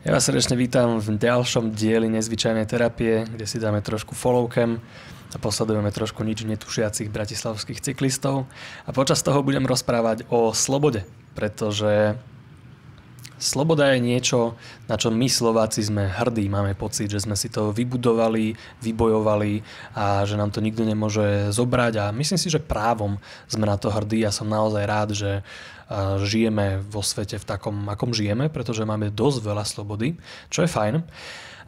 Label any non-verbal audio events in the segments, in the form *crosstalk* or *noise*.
Ja vás srdečne vítam v ďalšom dieli nezvyčajnej terapie, kde si dáme trošku followcam a posledujeme trošku nič netušiacich bratislavských cyklistov. A počas toho budem rozprávať o slobode, pretože sloboda je niečo, na čo my Slováci sme hrdí. Máme pocit, že sme si to vybudovali, vybojovali a že nám to nikto nemôže zobrať. A myslím si, že právom sme na to hrdí a som naozaj rád, že žijeme vo svete v takom, akom žijeme, pretože máme dosť veľa slobody, čo je fajn.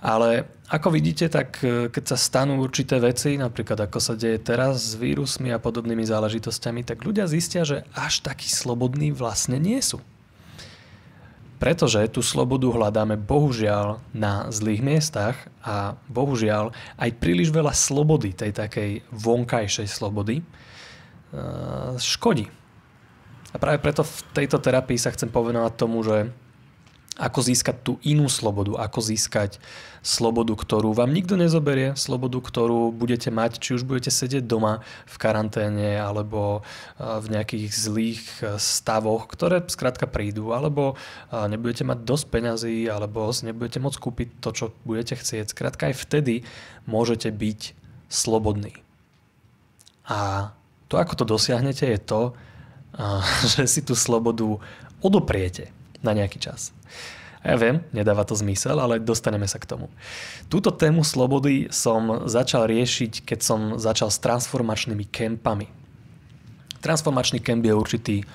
Ale ako vidíte, tak e, keď sa stanú určité veci, napríklad ako sa deje teraz s vírusmi a podobnými záležitosťami, tak ľudia zistia, že až takí slobodní vlastne nie sú. Pretože tú slobodu hľadáme bohužiaľ na zlých miestach a bohužiaľ aj príliš veľa slobody, tej takej vonkajšej slobody, e, škodí. A práve preto v tejto terapii sa chcem povenovať tomu, že ako získať tú inú slobodu, ako získať slobodu, ktorú vám nikto nezoberie, slobodu, ktorú budete mať, či už budete sedieť doma v karanténe alebo v nejakých zlých e, stavoch, ktoré skrátka prídu, alebo nebudete mať dosť peňazí, alebo nebudete môcť kúpiť to, čo budete chcieť. Skrátka aj vtedy môžete byť slobodní. A to, ako to dosiahnete, je to, *laughs* že si tú slobodu odopriete na nejaký čas. Ja viem, nedáva to zmysel, ale dostaneme sa k tomu. Túto tému slobody som začal riešiť, keď som začal s transformačnými kempami. Transformačný kemp je určitý e,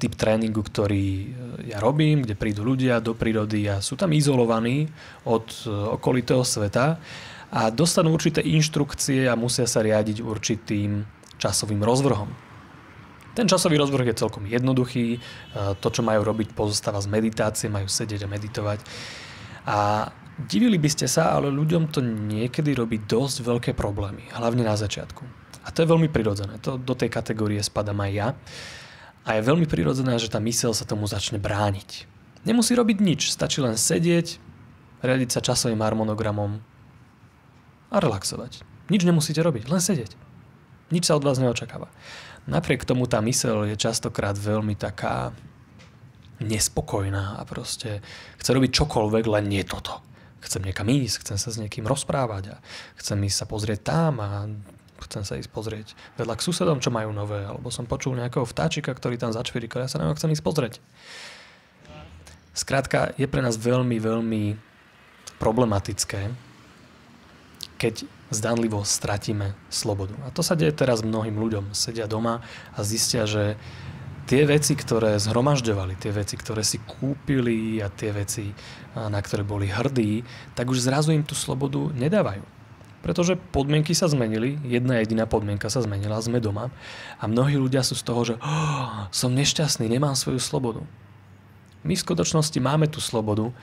typ tréningu, ktorý e, ja robím, kde prídu ľudia do prírody a sú tam izolovaní od e, okolitého sveta a dostanú určité inštrukcie a musia sa riadiť určitým časovým rozvrhom. Ten časový rozvrh je celkom jednoduchý. E, to, čo majú robiť, pozostáva z meditácie, majú sedieť a meditovať. A divili by ste sa, ale ľuďom to niekedy robí dosť veľké problémy, hlavne na začiatku. A to je veľmi prirodzené. To, do tej kategórie spadám aj ja. A je veľmi prirodzené, že tá mysel sa tomu začne brániť. Nemusí robiť nič, stačí len sedieť, riadiť sa časovým harmonogramom a relaxovať. Nič nemusíte robiť, len sedieť. Nič sa od vás neočakáva. Napriek tomu tá mysel je častokrát veľmi taká nespokojná a proste chce robiť čokoľvek, len nie toto. Chcem niekam ísť, chcem sa s niekým rozprávať a chcem ísť sa pozrieť tam a chcem sa ísť pozrieť vedľa k susedom, čo majú nové, alebo som počul nejakého vtáčika, ktorý tam začvirikal, ja sa na chcem ísť pozrieť. Skrátka, je pre nás veľmi, veľmi problematické, keď zdanlivo stratíme slobodu. A to sa deje teraz mnohým ľuďom. Sedia doma a zistia, že tie veci, ktoré zhromažďovali, tie veci, ktoré si kúpili a tie veci, na ktoré boli hrdí, tak už zrazu im tú slobodu nedávajú. Pretože podmienky sa zmenili, jedna jediná podmienka sa zmenila, sme doma a mnohí ľudia sú z toho, že oh, som nešťastný, nemám svoju slobodu. My v skutočnosti máme tú slobodu,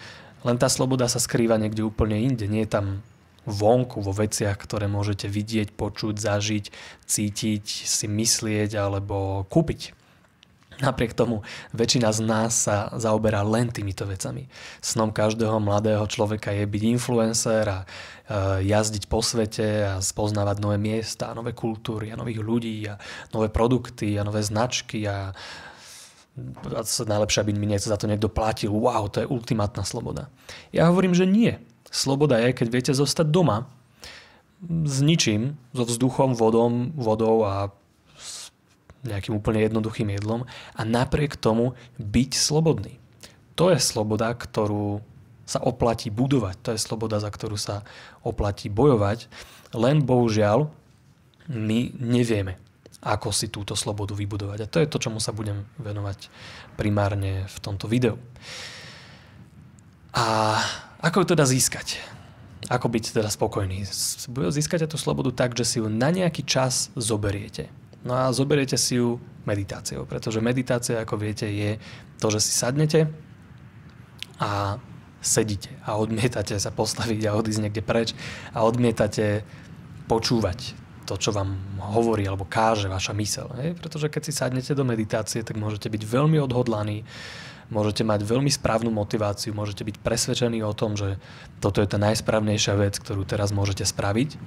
len tá sloboda sa skrýva niekde úplne inde. Nie je tam vonku, vo veciach, ktoré môžete vidieť, počuť, zažiť, cítiť, si myslieť alebo kúpiť. Napriek tomu väčšina z nás sa zaoberá len týmito vecami. Snom každého mladého človeka je byť influencer a e, jazdiť po svete a spoznávať nové miesta, nové kultúry a nových ľudí a nové produkty a nové značky a najlepšie, aby mi za to niekto platil. Wow, to je ultimátna sloboda. Ja hovorím, že nie. Sloboda je, keď viete zostať doma s ničím, so vzduchom, vodom, vodou a s nejakým úplne jednoduchým jedlom a napriek tomu byť slobodný. To je sloboda, ktorú sa oplatí budovať. To je sloboda, za ktorú sa oplatí bojovať. Len bohužiaľ my nevieme, ako si túto slobodu vybudovať. A to je to, čomu sa budem venovať primárne v tomto videu. A ako ju teda získať? Ako byť teda spokojný? Získate tú slobodu tak, že si ju na nejaký čas zoberiete. No a zoberiete si ju meditáciou, pretože meditácia, ako viete, je to, že si sadnete a sedíte a odmietate sa postaviť a odísť niekde preč a odmietate počúvať to, čo vám hovorí alebo káže vaša mysel. Hej? Pretože keď si sadnete do meditácie, tak môžete byť veľmi odhodlaní, môžete mať veľmi správnu motiváciu, môžete byť presvedčení o tom, že toto je tá najsprávnejšia vec, ktorú teraz môžete spraviť.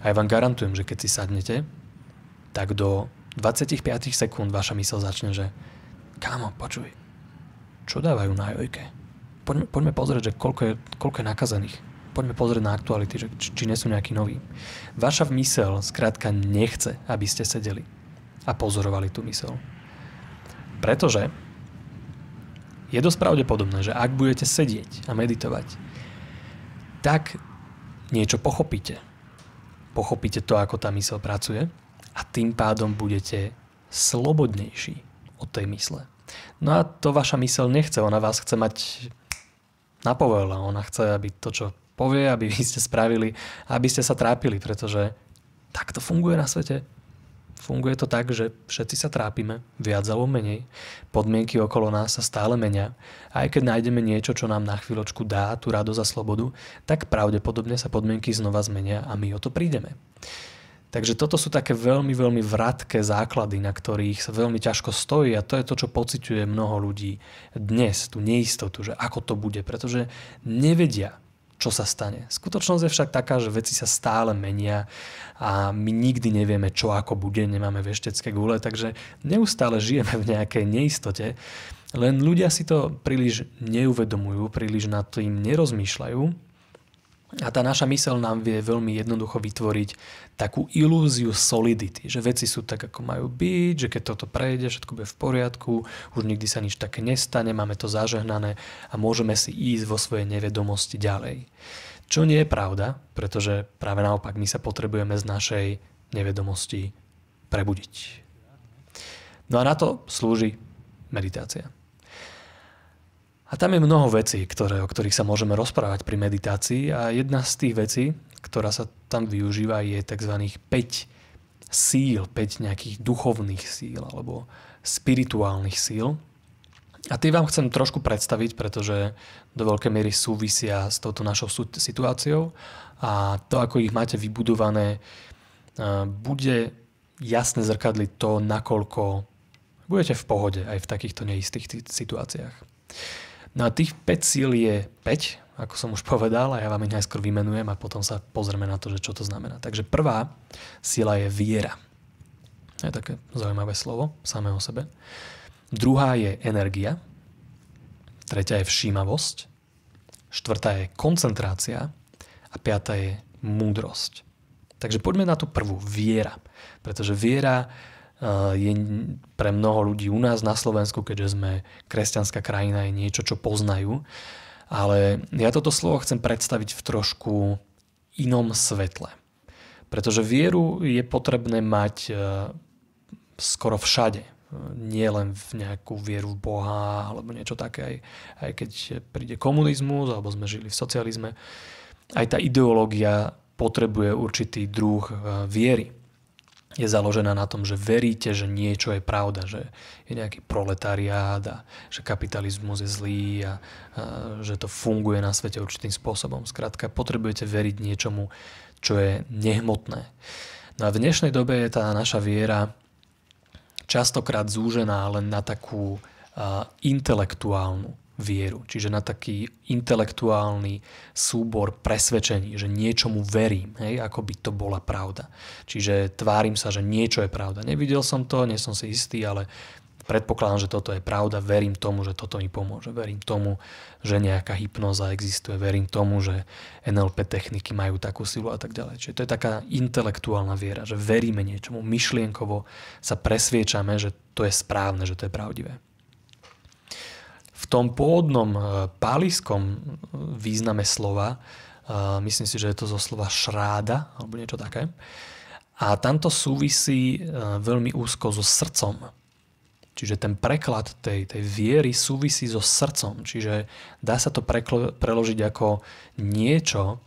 A ja vám garantujem, že keď si sadnete, tak do 25 sekúnd vaša mysl začne, že kámo, počuj, čo dávajú na jojke? poďme, poďme pozrieť, že koľko je, koľko je nakazených. Poďme pozrieť na aktuality, že či, či nie sú nejakí noví. Vaša mysel skrátka nechce, aby ste sedeli a pozorovali tú mysel. Pretože je dosť pravdepodobné, že ak budete sedieť a meditovať, tak niečo pochopíte. Pochopíte to, ako tá mysel pracuje a tým pádom budete slobodnejší od tej mysle. No a to vaša mysel nechce, ona vás chce mať na povela, ona chce, aby to, čo povie, aby *laughs* vy ste spravili, aby ste sa trápili, pretože tak to funguje na svete. Funguje to tak, že všetci sa trápime, viac alebo menej. Podmienky okolo nás sa stále menia. A aj keď nájdeme niečo, čo nám na chvíľočku dá tú radosť a slobodu, tak pravdepodobne sa podmienky znova zmenia a my o to prídeme. Takže toto sú také veľmi, veľmi vratké základy, na ktorých sa veľmi ťažko stojí a to je to, čo pociťuje mnoho ľudí dnes, tú neistotu, že ako to bude, pretože nevedia, čo sa stane. Skutočnosť je však taká, že veci sa stále menia a my nikdy nevieme, čo ako bude, nemáme veštecké gule, takže neustále žijeme v nejakej neistote, len ľudia si to príliš neuvedomujú, príliš nad tým nerozmýšľajú a tá naša mysel nám vie veľmi jednoducho vytvoriť takú ilúziu solidity, že veci sú tak, ako majú byť, že keď toto prejde, všetko bude v poriadku, už nikdy sa nič také nestane, máme to zažehnané a môžeme si ísť vo svojej nevedomosti ďalej. Čo nie je pravda, pretože práve naopak my sa potrebujeme z našej nevedomosti prebudiť. No a na to slúži meditácia. A tam je mnoho vecí, ktoré, o ktorých sa môžeme rozprávať pri meditácii a jedna z tých vecí, ktorá sa tam využíva, je tzv. 5 síl, 5 nejakých duchovných síl alebo spirituálnych síl. A tie vám chcem trošku predstaviť, pretože do veľkej miery súvisia s touto našou situáciou a to, ako ich máte vybudované, bude jasne zrkadliť to, nakoľko budete v pohode aj v takýchto neistých situáciách. No a tých 5 síl je 5, ako som už povedal, a ja vám ich najskôr vymenujem a potom sa pozrieme na to, že čo to znamená. Takže prvá sila je viera. Je také zaujímavé slovo, samé o sebe. Druhá je energia. Tretia je všímavosť. Štvrtá je koncentrácia. A piatá je múdrosť. Takže poďme na tú prvú, viera. Pretože viera je pre mnoho ľudí u nás na Slovensku, keďže sme kresťanská krajina, je niečo, čo poznajú. Ale ja toto slovo chcem predstaviť v trošku inom svetle. Pretože vieru je potrebné mať e, skoro všade. Nie len v nejakú vieru v Boha alebo niečo také, aj, aj keď príde komunizmus alebo sme žili v socializme. Aj tá ideológia potrebuje určitý druh e, viery je založená na tom, že veríte, že niečo je pravda, že je nejaký proletariát a že kapitalizmus je zlý a, a že to funguje na svete určitým spôsobom. Skrátka, potrebujete veriť niečomu, čo je nehmotné. No a v dnešnej dobe je tá naša viera častokrát zúžená len na takú a, intelektuálnu vieru, čiže na taký intelektuálny súbor presvedčení, že niečomu verím, hej, ako by to bola pravda. Čiže tvárim sa, že niečo je pravda. Nevidel som to, nie som si istý, ale predpokladám, že toto je pravda, verím tomu, že toto mi pomôže, verím tomu, že nejaká hypnoza existuje, verím tomu, že NLP techniky majú takú silu a tak ďalej. Čiže to je taká intelektuálna viera, že veríme niečomu, myšlienkovo sa presviečame, že to je správne, že to je pravdivé tom pôvodnom e, páliskom e, význame slova, e, myslím si, že je to zo slova šráda, alebo niečo také, a tamto súvisí veľmi úzko so srdcom. Čiže ten preklad tej, tej viery súvisí so srdcom. Čiže dá sa to preklo, preložiť ako niečo,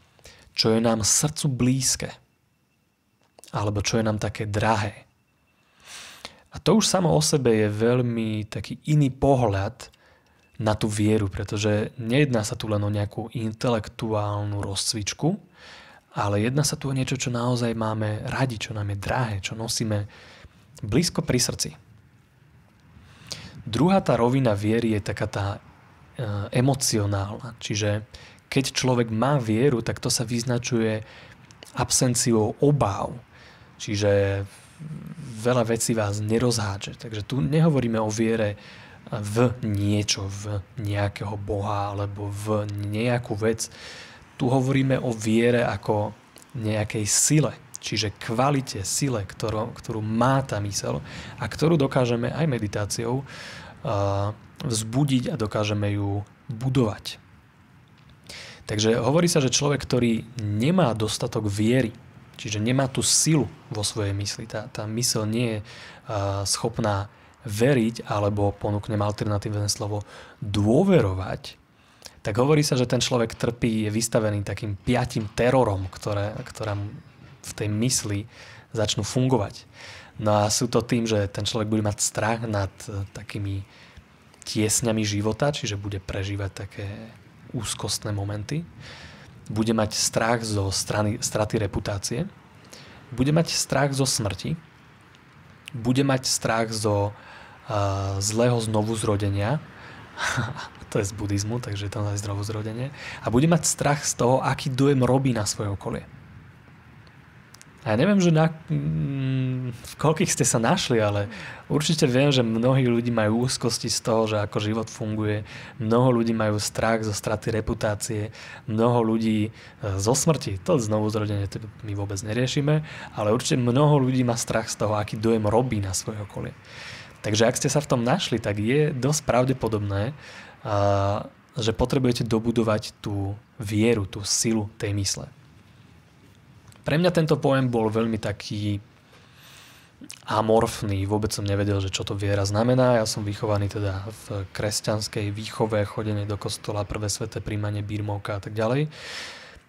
čo je nám srdcu blízke. Alebo čo je nám také drahé. A to už samo o sebe je veľmi taký iný pohľad na tú vieru, pretože nejedná sa tu len o nejakú intelektuálnu rozcvičku, ale jedná sa tu o niečo, čo naozaj máme radi, čo nám je drahé, čo nosíme blízko pri srdci. Druhá tá rovina viery je taká tá e, emocionálna, čiže keď človek má vieru, tak to sa vyznačuje absenciou obáv, čiže veľa vecí vás nerozhádže. Takže tu nehovoríme o viere v niečo, v nejakého Boha alebo v nejakú vec. Tu hovoríme o viere ako nejakej sile, čiže kvalite, sile, ktorú, ktorú má tá mysel a ktorú dokážeme aj meditáciou uh, vzbudiť a dokážeme ju budovať. Takže hovorí sa, že človek, ktorý nemá dostatok viery, čiže nemá tú silu vo svojej mysli, tá, tá mysel nie je uh, schopná veriť, alebo ponúknem alternatívne slovo dôverovať, tak hovorí sa, že ten človek trpí, je vystavený takým piatim terorom, ktoré, ktoré v tej mysli začnú fungovať. No a sú to tým, že ten človek bude mať strach nad uh, takými tiesňami života, čiže bude prežívať také úzkostné momenty, bude mať strach zo strany, straty reputácie, bude mať strach zo smrti, bude mať strach zo zlého znovu zrodenia, *laughs* to je z buddhizmu, takže to je znovu zrodenie, a bude mať strach z toho, aký dojem robí na svoje okolie. A ja neviem, že na, mm, v koľkých ste sa našli, ale určite viem, že mnohí ľudí majú úzkosti z toho, že ako život funguje. Mnoho ľudí majú strach zo straty reputácie. Mnoho ľudí e, zo smrti. To znovu zrodenie to my vôbec neriešime. Ale určite mnoho ľudí má strach z toho, aký dojem robí na svoje okolie. Takže ak ste sa v tom našli, tak je dosť pravdepodobné, že potrebujete dobudovať tú vieru, tú silu tej mysle. Pre mňa tento pojem bol veľmi taký amorfný, vôbec som nevedel, že čo to viera znamená. Ja som vychovaný teda v kresťanskej výchove, chodenie do kostola, prvé sveté príjmanie, birmovka a tak ďalej.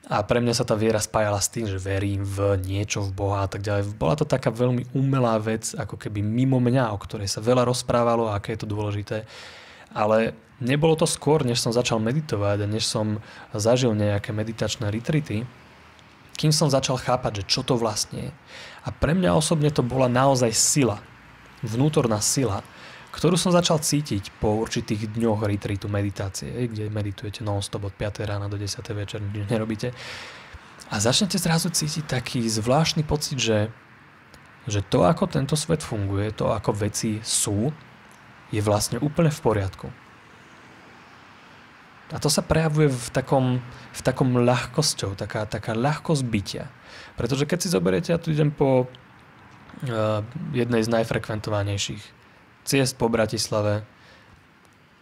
A pre mňa sa tá viera spájala s tým, že verím v niečo, v Boha a tak ďalej. Bola to taká veľmi umelá vec, ako keby mimo mňa, o ktorej sa veľa rozprávalo a aké je to dôležité. Ale nebolo to skôr, než som začal meditovať a než som zažil nejaké meditačné retreaty, kým som začal chápať, že čo to vlastne je. A pre mňa osobne to bola naozaj sila, vnútorná sila, ktorú som začal cítiť po určitých dňoch retreatu meditácie, kde meditujete non-stop od 5. rána do 10. večer, nič nerobíte. A začnete zrazu cítiť taký zvláštny pocit, že, že to, ako tento svet funguje, to, ako veci sú, je vlastne úplne v poriadku. A to sa prejavuje v takom, v takom ľahkosťou, taká, taká ľahkosť bytia. Pretože keď si zoberiete, ja tu idem po uh, jednej z najfrekventovanejších ciest po Bratislave,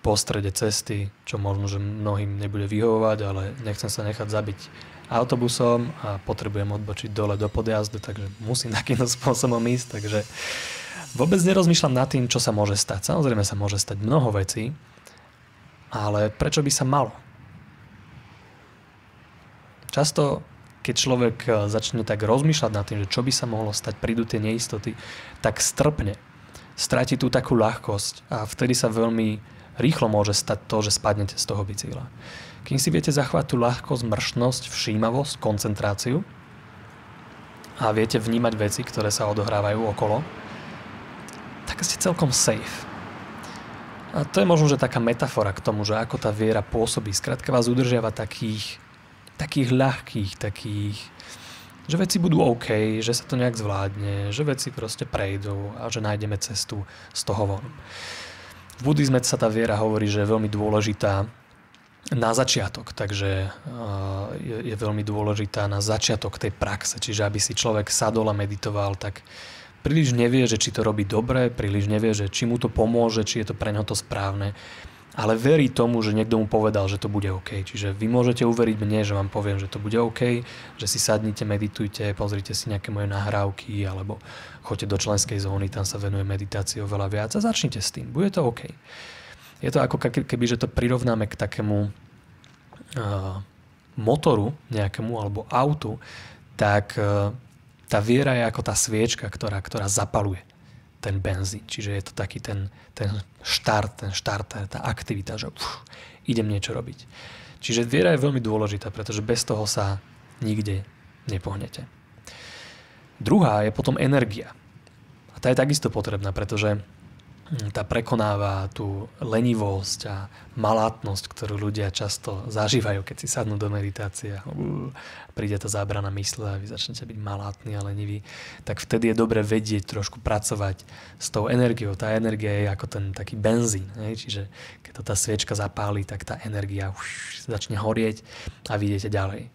po strede cesty, čo možno, že mnohým nebude vyhovovať, ale nechcem sa nechať zabiť autobusom a potrebujem odbočiť dole do podjazdu, takže musím *laughs* takýmto spôsobom ísť, takže vôbec nerozmýšľam nad tým, čo sa môže stať. Samozrejme sa môže stať mnoho vecí, ale prečo by sa malo? Často, keď človek e, začne tak rozmýšľať nad tým, že čo by sa mohlo stať, prídu tie neistoty, tak strpne. Stráti tú takú ľahkosť a vtedy sa veľmi rýchlo môže stať to, že spadnete z toho bicykla. Kým si viete zachovať tú ľahkosť, mršnosť, všímavosť, koncentráciu a viete vnímať veci, ktoré sa odohrávajú okolo, tak ste celkom safe. A to je možno, že taká metafora k tomu, že ako tá viera pôsobí. Skrátka vás udržiava takých, takých ľahkých, takých, že veci budú OK, že sa to nejak zvládne, že veci proste prejdú a že nájdeme cestu z toho von. V buddhizme sa tá viera hovorí, že je veľmi dôležitá na začiatok, takže je, je veľmi dôležitá na začiatok tej praxe, čiže aby si človek sadol a meditoval, tak príliš nevie, že či to robí dobre, príliš nevie, že či mu to pomôže, či je to pre neho to správne, ale verí tomu, že niekto mu povedal, že to bude OK. Čiže vy môžete uveriť mne, že vám poviem, že to bude OK, že si sadnite, meditujte, pozrite si nejaké moje nahrávky alebo choďte do členskej zóny, tam sa venuje meditácii oveľa viac a začnite s tým, bude to OK. Je to ako keby, že to prirovnáme k takému uh, motoru nejakému alebo autu, tak uh, tá viera je ako tá sviečka, ktorá, ktorá zapaluje ten benzín. Čiže je to taký ten, ten štart, ten štart, tá aktivita, že uf, idem niečo robiť. Čiže viera je veľmi dôležitá, pretože bez toho sa nikde nepohnete. Druhá je potom energia. A tá je takisto potrebná, pretože tá prekonáva tú lenivosť a malátnosť, ktorú ľudia často zažívajú, keď si sadnú do meditácie príde tá zábrana mysle a vy začnete byť malátni a leniví, tak vtedy je dobre vedieť trošku pracovať s tou energiou. Tá energia je ako ten taký benzín, hej? čiže keď to tá sviečka zapáli, tak tá energia už začne horieť a vidíte ďalej.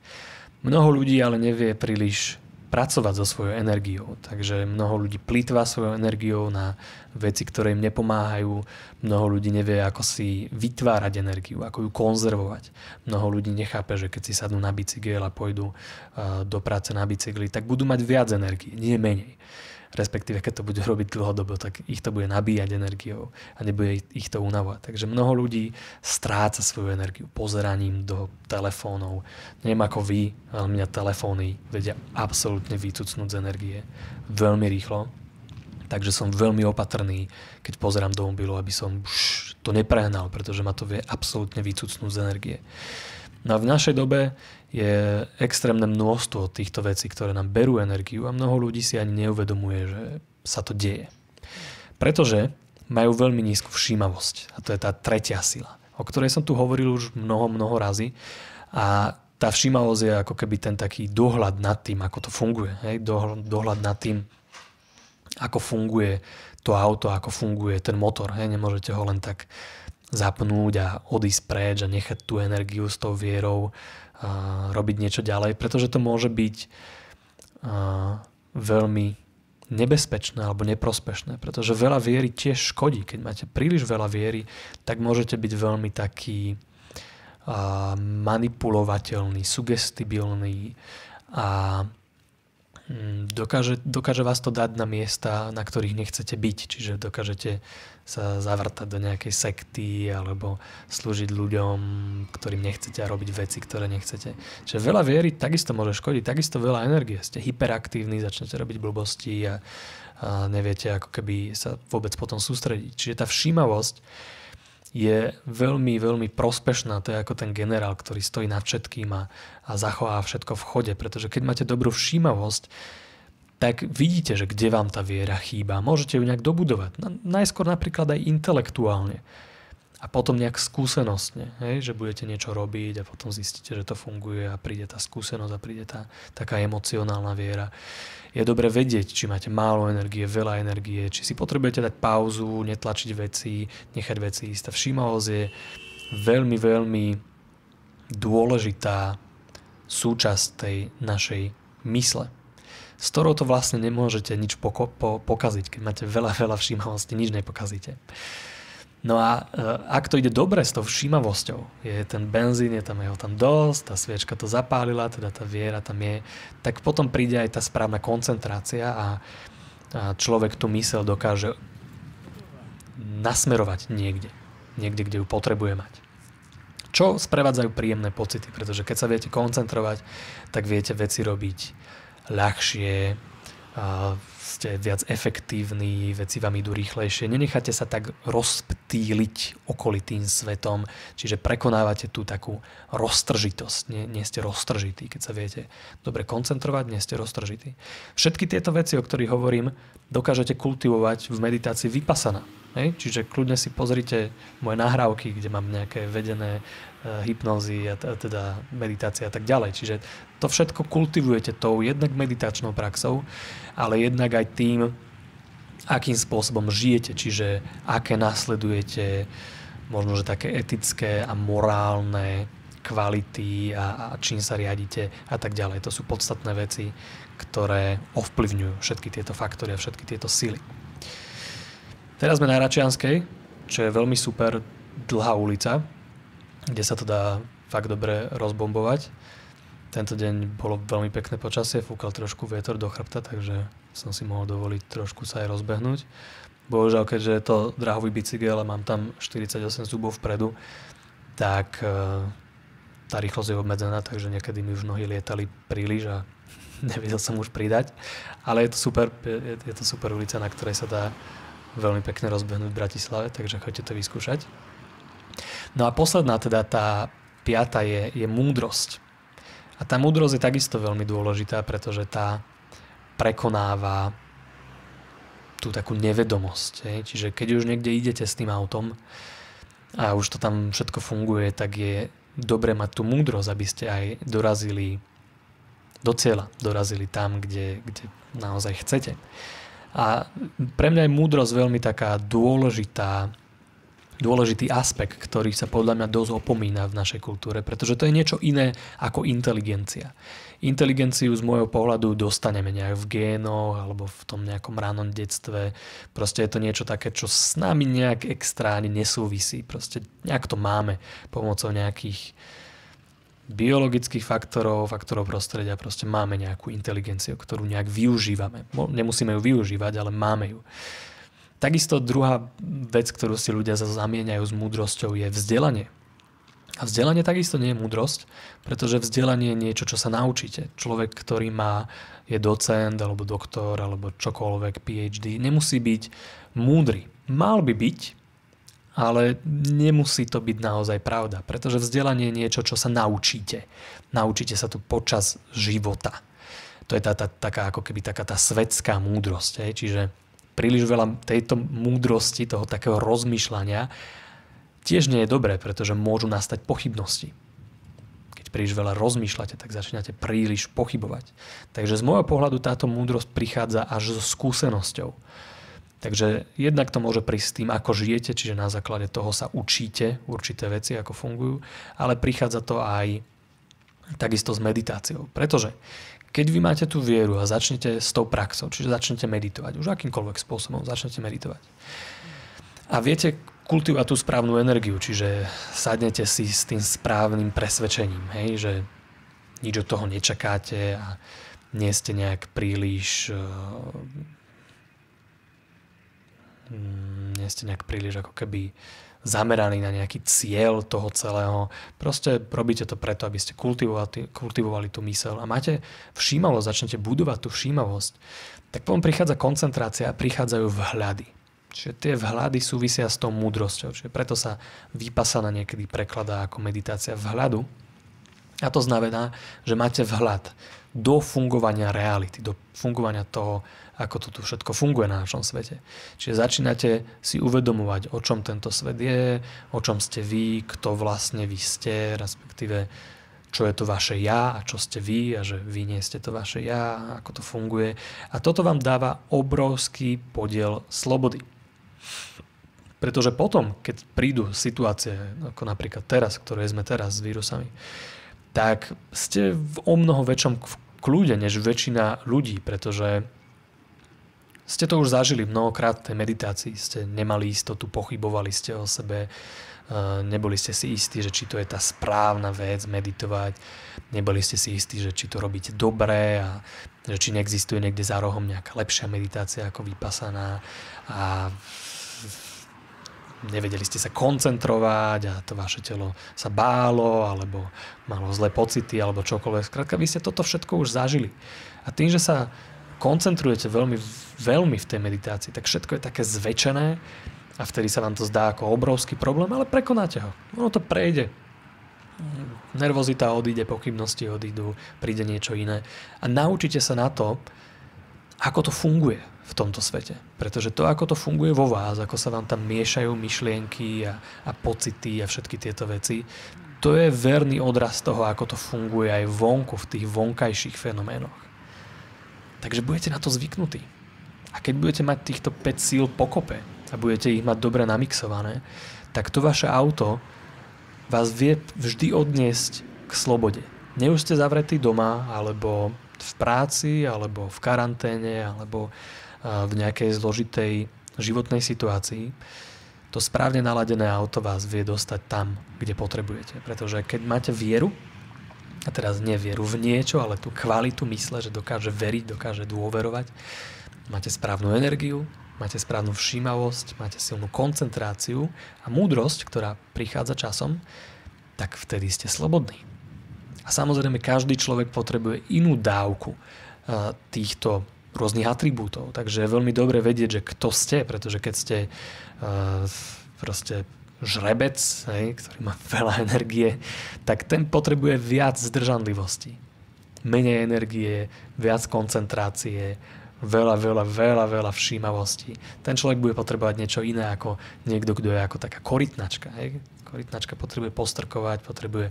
Mnoho ľudí ale nevie príliš pracovať so svojou energiou. Takže mnoho ľudí plýtva svojou energiou na veci, ktoré im nepomáhajú. Mnoho ľudí nevie, ako si vytvárať energiu, ako ju konzervovať. Mnoho ľudí nechápe, že keď si sadnú na bicykel a pôjdu do práce na bicykli, tak budú mať viac energie, nie menej respektíve keď to budú robiť dlhodobo, tak ich to bude nabíjať energiou a nebude ich to unavovať. Takže mnoho ľudí stráca svoju energiu pozeraním do telefónov. Neviem ako vy, ale mňa telefóny vedia absolútne vycucnúť z energie veľmi rýchlo. Takže som veľmi opatrný, keď pozerám do mobilu, aby som už to neprehnal, pretože ma to vie absolútne vycucnúť z energie. No a v našej dobe je extrémne množstvo týchto vecí, ktoré nám berú energiu a mnoho ľudí si ani neuvedomuje, že sa to deje. Pretože majú veľmi nízku všímavosť a to je tá tretia sila, o ktorej som tu hovoril už mnoho, mnoho razy a tá všímavosť je ako keby ten taký dohľad nad tým, ako to funguje. Hej? Dohľad nad tým, ako funguje to auto, ako funguje ten motor. Hej? Nemôžete ho len tak zapnúť a odísť preč a nechať tú energiu s tou vierou a robiť niečo ďalej, pretože to môže byť a, veľmi nebezpečné alebo neprospešné, pretože veľa viery tiež škodí. Keď máte príliš veľa viery, tak môžete byť veľmi taký a, manipulovateľný, sugestibilný a dokáže, dokáže vás to dať na miesta, na ktorých nechcete byť. Čiže dokážete sa zavrtať do nejakej sekty alebo slúžiť ľuďom, ktorým nechcete a robiť veci, ktoré nechcete. Čiže veľa viery takisto môže škodiť, takisto veľa energie. Ste hyperaktívni, začnete robiť blbosti a, a neviete ako keby sa vôbec potom sústrediť. Čiže tá všímavosť je veľmi, veľmi prospešná. To je ako ten generál, ktorý stojí nad všetkým a, a zachová všetko v chode. Pretože keď máte dobrú všímavosť, tak vidíte, že kde vám tá viera chýba. Môžete ju nejak dobudovať. Najskôr napríklad aj intelektuálne a potom nejak skúsenostne, hej, že budete niečo robiť a potom zistíte, že to funguje a príde tá skúsenosť a príde tá taká emocionálna viera. Je dobre vedieť, či máte málo energie, veľa energie, či si potrebujete dať pauzu, netlačiť veci, nechať veci ísť. Tá všímavosť je veľmi, veľmi dôležitá súčasť tej našej mysle s ktorou to vlastne nemôžete nič poko- po- pokaziť. Keď máte veľa, veľa všímavosti, nič nepokazíte. No a e, ak to ide dobre s tou všímavosťou, je ten benzín, je tam jeho tam dosť, tá sviečka to zapálila, teda tá viera tam je, tak potom príde aj tá správna koncentrácia a, a človek tú mysel dokáže nasmerovať niekde. Niekde, kde ju potrebuje mať. Čo sprevádzajú príjemné pocity, pretože keď sa viete koncentrovať, tak viete veci robiť ľahšie, ste viac efektívni, veci vám idú rýchlejšie, nenecháte sa tak rozptýliť okolitým svetom, čiže prekonávate tú takú roztržitosť, nie, nie ste roztržití, keď sa viete dobre koncentrovať, nie ste roztržití. Všetky tieto veci, o ktorých hovorím, dokážete kultivovať v meditácii vypasana. Hej? Čiže kľudne si pozrite moje nahrávky, kde mám nejaké vedené uh, hypnozy a teda meditácia a tak ďalej. Čiže to všetko kultivujete tou jednak meditačnou praxou, ale jednak aj tým, akým spôsobom žijete, čiže aké nasledujete možno, že také etické a morálne kvality a, a čím sa riadite a tak ďalej. To sú podstatné veci, ktoré ovplyvňujú všetky tieto faktory a všetky tieto sily. Teraz sme na Račianskej, čo je veľmi super dlhá ulica, kde sa to dá fakt dobre rozbombovať. Tento deň bolo veľmi pekné počasie, fúkal trošku vietor do chrbta, takže som si mohol dovoliť trošku sa aj rozbehnúť. Bohužiaľ, keďže je to drahový bicykel a mám tam 48 zubov vpredu, tak e, tá rýchlosť je obmedzená, takže niekedy mi už nohy lietali príliš a *laughs* nevedel som už pridať. Ale je to super, je, je to super ulica, na ktorej sa dá veľmi pekne rozbehnúť v Bratislave, takže choďte to vyskúšať. No a posledná teda tá piata je, je múdrosť. A tá múdrosť je takisto veľmi dôležitá, pretože tá prekonáva tú takú nevedomosť. Hej. Čiže keď už niekde idete s tým autom a už to tam všetko funguje, tak je dobre mať tú múdrosť, aby ste aj dorazili do cieľa, dorazili tam, kde, kde naozaj chcete. A pre mňa je múdrosť veľmi taká dôležitá, dôležitý aspekt, ktorý sa podľa mňa dosť opomína v našej kultúre, pretože to je niečo iné ako inteligencia. Inteligenciu z môjho pohľadu dostaneme nejak v génoch alebo v tom nejakom ránom detstve. Proste je to niečo také, čo s nami nejak extra ani nesúvisí. Proste nejak to máme pomocou nejakých biologických faktorov, faktorov prostredia, proste máme nejakú inteligenciu, ktorú nejak využívame. Nemusíme ju využívať, ale máme ju. Takisto druhá vec, ktorú si ľudia zamieňajú s múdrosťou, je vzdelanie. A vzdelanie takisto nie je múdrosť, pretože vzdelanie je niečo, čo sa naučíte. Človek, ktorý má, je docent, alebo doktor, alebo čokoľvek, PhD, nemusí byť múdry. Mal by byť, ale nemusí to byť naozaj pravda, pretože vzdelanie je niečo, čo sa naučíte. Naučíte sa tu počas života. To je tá, tá, taká ako keby taká tá svetská múdrosť. Hej? Čiže príliš veľa tejto múdrosti, toho takého rozmýšľania tiež nie je dobré, pretože môžu nastať pochybnosti. Keď príliš veľa rozmýšľate, tak začínate príliš pochybovať. Takže z môjho pohľadu táto múdrosť prichádza až so skúsenosťou. Takže jednak to môže prísť s tým, ako žijete, čiže na základe toho sa učíte určité veci, ako fungujú, ale prichádza to aj takisto s meditáciou. Pretože keď vy máte tú vieru a začnete s tou praxou, čiže začnete meditovať, už akýmkoľvek spôsobom začnete meditovať. A viete kultivovať tú správnu energiu, čiže sadnete si s tým správnym presvedčením, hej, že nič od toho nečakáte a nie ste nejak príliš Mm, nie ste nejak príliš ako keby zameraní na nejaký cieľ toho celého. Proste robíte to preto, aby ste kultivovali, kultivovali tú mysel a máte všímavosť, začnete budovať tú všímavosť, tak potom prichádza koncentrácia a prichádzajú vhľady. Čiže tie vhľady súvisia s tou múdrosťou. Čiže preto sa vypasana niekedy prekladá ako meditácia vhľadu. A to znamená, že máte vhľad do fungovania reality, do fungovania toho, ako to tu všetko funguje na našom svete. Čiže začínate si uvedomovať, o čom tento svet je, o čom ste vy, kto vlastne vy ste, respektíve čo je to vaše ja a čo ste vy a že vy nie ste to vaše ja, ako to funguje. A toto vám dáva obrovský podiel slobody. Pretože potom, keď prídu situácie, ako napríklad teraz, ktoré sme teraz s vírusami, tak ste v o mnoho väčšom kľude než väčšina ľudí, pretože ste to už zažili mnohokrát v tej meditácii, ste nemali istotu, pochybovali ste o sebe, eh, neboli ste si istí, že či to je tá správna vec meditovať, neboli ste si istí, že či to robíte dobre a že či neexistuje niekde za rohom nejaká lepšia meditácia ako vypasaná. A nevedeli ste sa koncentrovať a to vaše telo sa bálo alebo malo zlé pocity alebo čokoľvek. Skrátka, vy ste toto všetko už zažili. A tým, že sa koncentrujete veľmi, veľmi v tej meditácii, tak všetko je také zväčšené a vtedy sa vám to zdá ako obrovský problém, ale prekonáte ho. Ono to prejde. Nervozita odíde, pochybnosti odídu, príde niečo iné. A naučite sa na to, ako to funguje v tomto svete. Pretože to, ako to funguje vo vás, ako sa vám tam miešajú myšlienky a, a pocity a všetky tieto veci, to je verný odraz toho, ako to funguje aj vonku, v tých vonkajších fenoménoch. Takže budete na to zvyknutí. A keď budete mať týchto 5 síl pokope a budete ich mať dobre namixované, tak to vaše auto vás vie vždy odniesť k slobode. Ne ste zavretí doma, alebo v práci, alebo v karanténe, alebo v nejakej zložitej životnej situácii, to správne naladené auto vás vie dostať tam, kde potrebujete. Pretože keď máte vieru, a teraz nie vieru v niečo, ale tú kvalitu mysle, že dokáže veriť, dokáže dôverovať, máte správnu energiu, máte správnu všímavosť, máte silnú koncentráciu a múdrosť, ktorá prichádza časom, tak vtedy ste slobodní. A samozrejme, každý človek potrebuje inú dávku eh, týchto rôznych atribútov. Takže je veľmi dobre vedieť, že kto ste, pretože keď ste uh, proste žrebec, hej, ktorý má *laughs* veľa energie, tak ten potrebuje viac zdržanlivosti. Menej energie, viac koncentrácie, veľa, veľa, veľa, veľa všímavostí. Ten človek bude potrebovať niečo iné ako niekto, kto je ako taká korytnačka. Hej? Korytnačka potrebuje postrkovať, potrebuje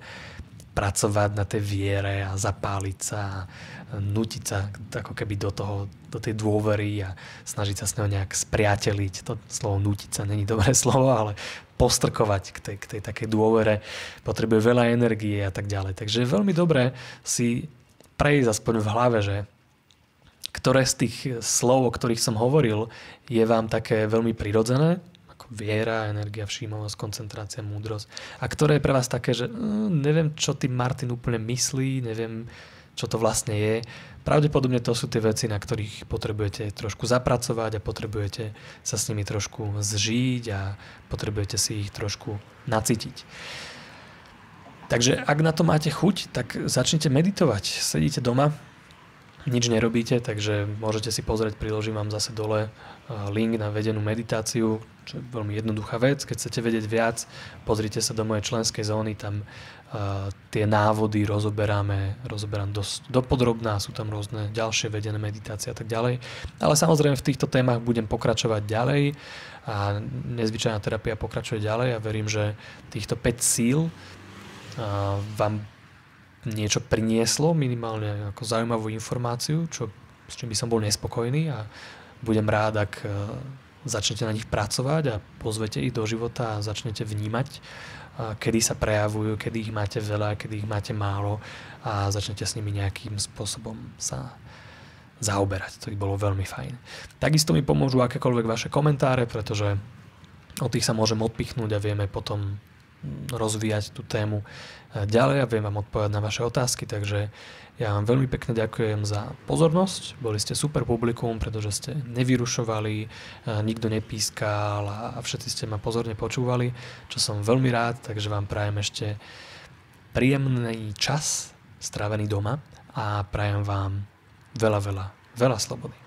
pracovať na tej viere a zapáliť sa a nutiť sa ako keby do, toho, do tej dôvery a snažiť sa s ňou nejak spriateliť. To slovo nutiť sa není dobré *laughs* slovo, ale postrkovať k tej, k tej takej dôvere potrebuje veľa energie a tak ďalej. Takže je veľmi dobré si prejsť aspoň v hlave, že ktoré z tých slov, o ktorých som hovoril, je vám také veľmi prirodzené, viera, energia, všímavosť, koncentrácia, múdrosť. A ktoré je pre vás také, že mm, neviem, čo tým Martin úplne myslí, neviem, čo to vlastne je. Pravdepodobne to sú tie veci, na ktorých potrebujete trošku zapracovať a potrebujete sa s nimi trošku zžiť a potrebujete si ich trošku nacítiť. Takže ak na to máte chuť, tak začnite meditovať. Sedíte doma, nič nerobíte, takže môžete si pozrieť, priložím vám zase dole link na vedenú meditáciu, čo je veľmi jednoduchá vec. Keď chcete vedieť viac, pozrite sa do mojej členskej zóny, tam uh, tie návody rozoberáme, rozoberám dosť dopodrobná, sú tam rôzne ďalšie vedené meditácie a tak ďalej. Ale samozrejme v týchto témach budem pokračovať ďalej a nezvyčajná terapia pokračuje ďalej a verím, že týchto 5 síl uh, vám niečo prinieslo, minimálne ako zaujímavú informáciu, čo, s čím by som bol nespokojný a budem rád, ak e, začnete na nich pracovať a pozvete ich do života a začnete vnímať, e, kedy sa prejavujú, kedy ich máte veľa, kedy ich máte málo a začnete s nimi nejakým spôsobom sa zaoberať. To by bolo veľmi fajn. Takisto mi pomôžu akékoľvek vaše komentáre, pretože od tých sa môžem odpichnúť a vieme potom rozvíjať tú tému ďalej a viem vám odpovedať na vaše otázky, takže ja vám veľmi pekne ďakujem za pozornosť, boli ste super publikum, pretože ste nevyrušovali, nikto nepískal a všetci ste ma pozorne počúvali, čo som veľmi rád, takže vám prajem ešte príjemný čas strávený doma a prajem vám veľa, veľa, veľa slobody.